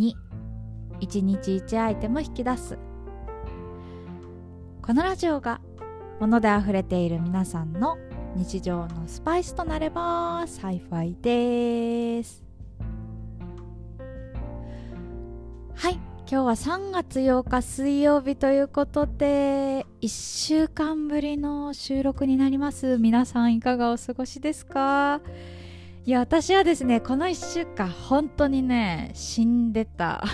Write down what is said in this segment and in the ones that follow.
2 1日1アイテム引き出す。このラジオが物であふれている皆さんの日常のスパイスとなれば幸いです。はい今日は3月8日水曜日ということで1週間ぶりの収録になります。皆さんいかがお過ごしですか？いや私はですねこの1週間本当にね死んでた。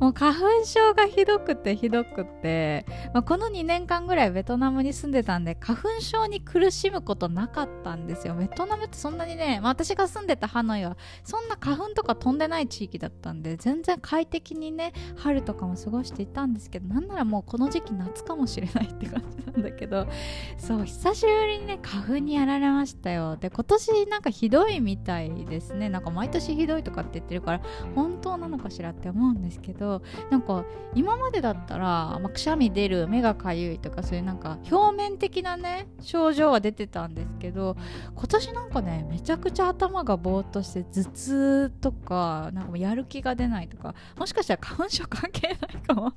もう花粉症がひどくてひどくて、まあ、この2年間ぐらいベトナムに住んでたんで花粉症に苦しむことなかったんですよ。ベトナムってそんなにね、まあ、私が住んでたハノイはそんな花粉とか飛んでない地域だったんで全然快適にね春とかも過ごしていたんですけどなんならもうこの時期夏かもしれないって感じなんだけどそう久しぶりにね花粉にやられましたよ。で今年なんかひどいみたいですね。なんか毎年ひどいとかって言ってるから本当なのかしらって思うんですけどどなんか今までだったら、まあ、くしゃみ出る目がかゆいとかそういうなんか表面的なね症状は出てたんですけど今年なんかねめちゃくちゃ頭がぼーっとして頭痛とかなんかやる気が出ないとかもしかしたら花粉症関係ないかも。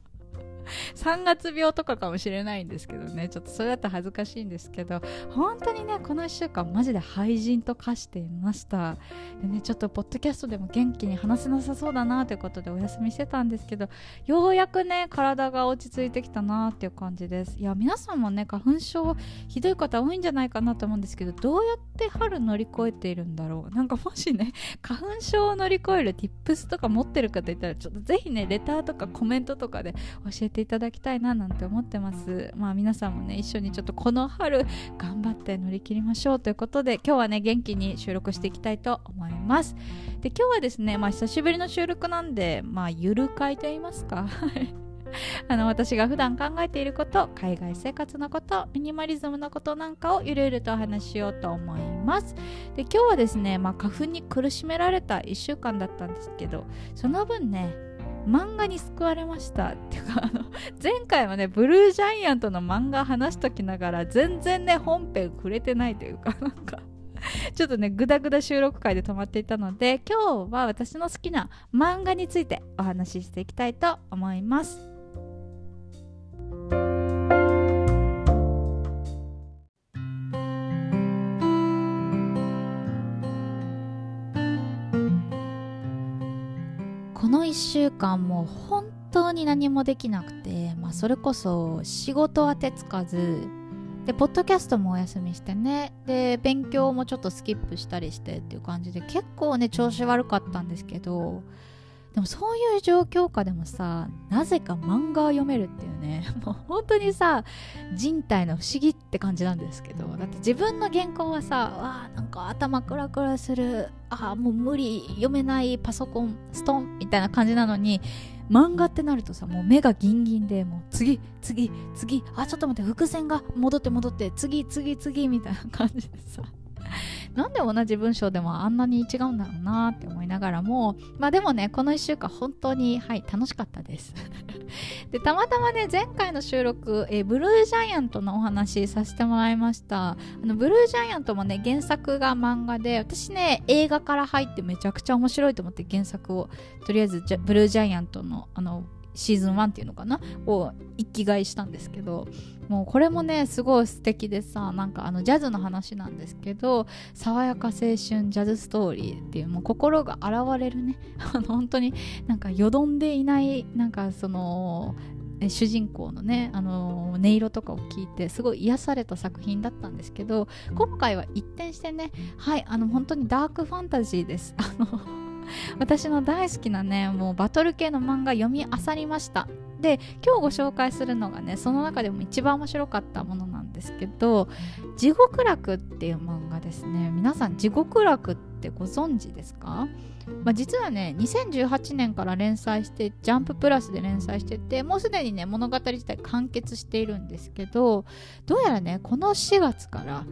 3月病とかかもしれないんですけどね。ちょっとそれだと恥ずかしいんですけど。本当にねこの1週間マジで廃人と化していました。でねちょっとポッドキャストでも元気に話せなさそうだなということでお休みしてたんですけど。ようやくね体が落ち着いてきたなっていう感じです。いや皆さんもね花粉症ひどい方多いんじゃないかなと思うんですけどどうやって春乗り越えているんだろう。なんかもしね 花粉症を乗り越える tips とか持ってる方いたらちょっとぜひねレターとかコメントとかで教えていただただきたいななんて思ってます。まあ皆さんもね一緒にちょっとこの春頑張って乗り切りましょうということで今日はね元気に収録していきたいと思います。で今日はですねまあ久しぶりの収録なんでまあゆる会と言いますか。あの私が普段考えていること海外生活のことミニマリズムのことなんかをゆるゆるとお話ししようと思います。で今日はですね、まあ、花粉に苦しめられた1週間だったんですけどその分ね漫画に救われましたっていうかあの前回はねブルージャイアントの漫画話しときながら全然ね本編触れてないというか なんかちょっとねグダグダ収録会で止まっていたので今日は私の好きな漫画についてお話ししていきたいと思います。1週間も本当に何もできなくて、まあ、それこそ仕事は手つかずでポッドキャストもお休みしてねで勉強もちょっとスキップしたりしてっていう感じで結構ね調子悪かったんですけどでもそういう状況下でもさなぜか漫画を読めるっていうね。もう本当にさ人体の不思議って感じなんですけどだって自分の原稿はさわあなんか頭クラクラするあもう無理読めないパソコンストンみたいな感じなのに漫画ってなるとさもう目がギンギンでもう次次次あちょっと待って伏線が戻って戻って次次次みたいな感じでさ なんで同じ文章でもあんなに違うんだろうなって思いながらもまあでもねこの1週間本当にはい楽しかったです。でたまたまね前回の収録、え、ブルージャイアントのお話させてもらいました。あのブルージャイアントもね原作が漫画で私ね映画から入ってめちゃくちゃ面白いと思って原作をとりあえずブルージャイアントのあのシーズン1っていうのかな？を一気買いしたんですけどもうこれもねすごい素敵でさなんかあのジャズの話なんですけど爽やか青春ジャズストーリーっていうもう心が洗われるね。あの本当になんかよどんでいないなんかその主人公のね、あの音色とかを聞いてすごい癒された作品だったんですけど今回は一転してねはいあの本当にダークファンタジーです。あの私の大好きなねもうバトル系の漫画読み漁りました。で今日ご紹介するのがねその中でも一番面白かったものなんですけど「地獄楽」っていう漫画ですね。皆さん地獄楽ってご存知ですか、まあ、実はね2018年から連載してジャンププラスで連載しててもうすでにね物語自体完結しているんですけどどうやらねこの4月から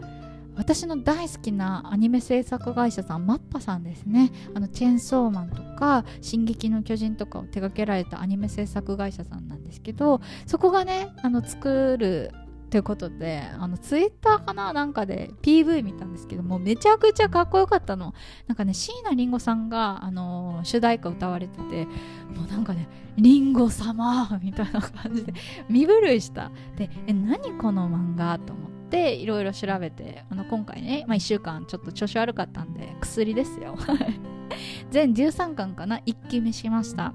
私の大好きなアニメ制作会社さんマッパさんですね。あのチェーンソーマンとか「進撃の巨人」とかを手掛けられたアニメ制作会社さんなんですけどそこがねあの作るということであのツイッターかななんかで PV 見たんですけどもめちゃくちゃかっこよかったの。なんかね椎名林檎さんが、あの、主題歌歌われててもうなんかね林檎様みたいな感じで身震いした。でえ何この漫画？と思って。っていろいろ調べてあの今回ね、まあ、1週間ちょっと調子悪かったんで薬ですよ。全13巻かな？一気見しました。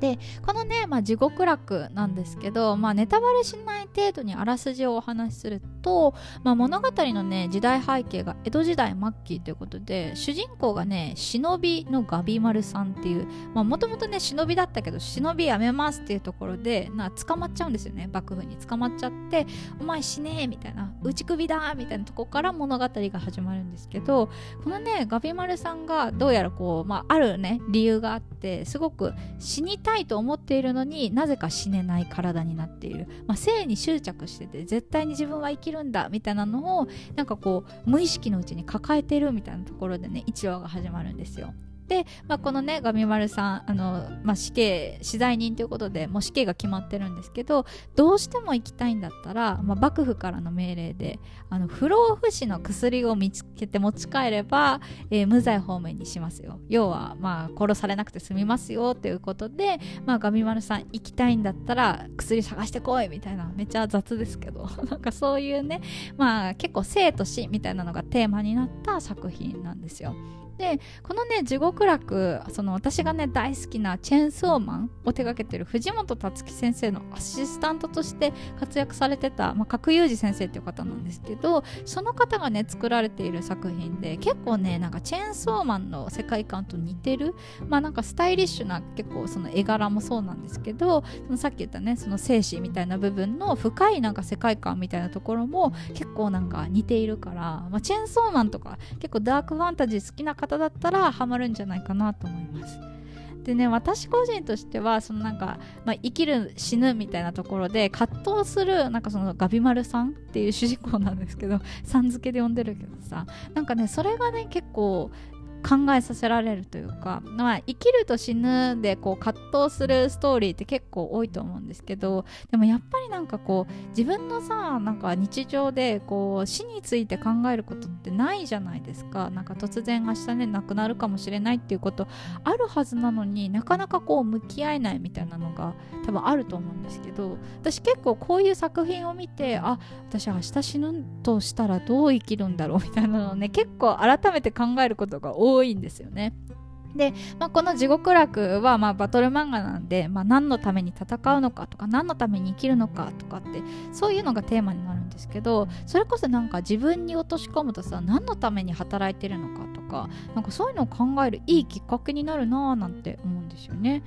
でこのね、まあ、地獄楽なんですけど、まあ、ネタバレしない程度にあらすじをお話しすると、まあ、物語のね時代背景が江戸時代末期ということで主人公がね忍びのガビ丸さんっていうもともとね忍びだったけど忍びやめますっていうところでな捕まっちゃうんですよね幕府に。捕まっちゃってお前死ねえみたいな打ち首だみたいなとこから物語が始まるんですけどこのねガビ丸さんがどうやらこう、まあ、あるね理由があってすごく死にたいと思っているのになぜか死ねない体になっている、まあ、性に執着してて絶対に自分は生きるんだみたいなのをなんかこう無意識のうちに抱えてるみたいなところでね1話が始まるんですよ。で、まあ、このねガミマルさんあの、まあ、死刑死罪人ということでもう死刑が決まってるんですけどどうしても行きたいんだったら、まあ、幕府からの命令であの不老不死の薬を見つけて持ち帰れば、えー、無罪方面にしますよ要は、まあ、殺されなくて済みますよということで、まあ、ガミマルさん行きたいんだったら薬探してこいみたいなめっちゃ雑ですけど なんかそういうね、まあ、結構生と死みたいなのがテーマになった作品なんですよ。でこのね地獄楽その私がね大好きなチェーンソーマンを手掛けてる藤本達樹先生のアシスタントとして活躍されてた、まあ、角裕二先生っていう方なんですけどその方がね作られている作品で結構ねなんかチェーンソーマンの世界観と似てるまあなんかスタイリッシュな結構その絵柄もそうなんですけどそのさっき言ったねその精子みたいな部分の深いなんか世界観みたいなところも結構なんか似ているから、まあ、チェーンソーマンとか結構ダークファンタジー好きな方方だったらハマるんじゃないかなと思います。でね私個人としてはそのなんか、まあ、生きる死ぬみたいなところで葛藤するなんかそのガビマルさんっていう主人公なんですけどさん付けで呼んでるけどさなんかねそれがね結構考えさせられるというか、まあ、生きると死ぬでこう葛藤するストーリーって結構多いと思うんですけどでもやっぱりなんかこう自分のさなんか日常でこう死について考えることってないじゃないですか。なんか突然明日ね亡くなるかもしれないっていうことあるはずなのになかなかこう向き合えないみたいなのが多分あると思うんですけど私結構こういう作品を見てあ私明日死ぬとしたらどう生きるんだろうみたいなのをね結構改めて考えることが多い多いんですよね。で、まあ、この地獄楽はまあバトル漫画なんで、まあ、何のために戦うのかとか何のために生きるのかとかってそういうのがテーマになるんですけどそれこそなんか自分に落とし込むとさ何のために働いてるのかとかなんかそういうのを考えるいいきっかけになるなぁなんて思うんですよね。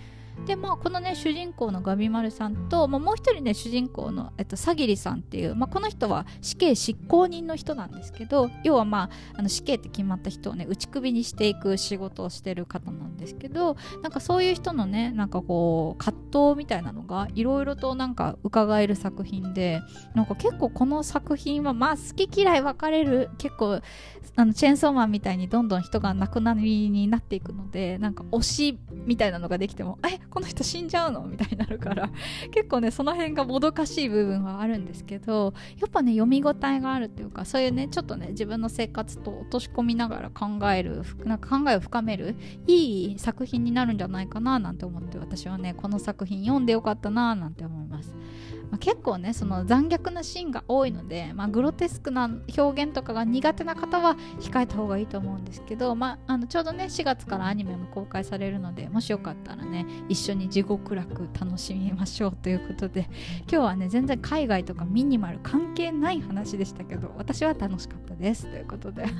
でまあこのね主人公のガビマルさんと、まあ、もう一人ね主人公の、えっと、サギリさんっていう、まあ、この人は死刑執行人の人なんですけど要はまああの死刑って決まった人をね打ち首にしていく仕事をしてる方なんですけどなんかそういう人のねなんかこう葛藤みたいなのがいろいろとなんか伺える作品でなんか結構この作品はまあ好き嫌い分かれる結構あのチェーンソーマンみたいにどんどん人が亡くなりになっていくのでなんか推しみたいなのができてもえこの人死んじゃうの？みたいになるから結構ねその辺がもどかしい部分はあるんですけどやっぱね読み応えがあるっていうかそういうねちょっとね自分の生活と落とし込みながら考えるなんか考えを深めるいい作品になるんじゃないかななんて思って私はねこの作品読んでよかったななんて思います。まあ、結構ねその残虐なシーンが多いので、まあ、グロテスクな表現とかが苦手な方は控えた方がいいと思うんですけど、まあ、あのちょうどね4月からアニメも公開されるのでもしよかったらね一緒に地獄楽楽しみましょうということで今日はね全然海外とかミニマル関係ない話でしたけど私は楽しかったですということで。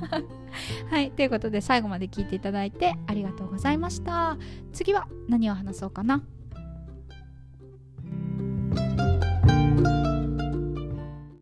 はいということで最後まで聞いていただいてありがとうございました。次は何を話そうかな？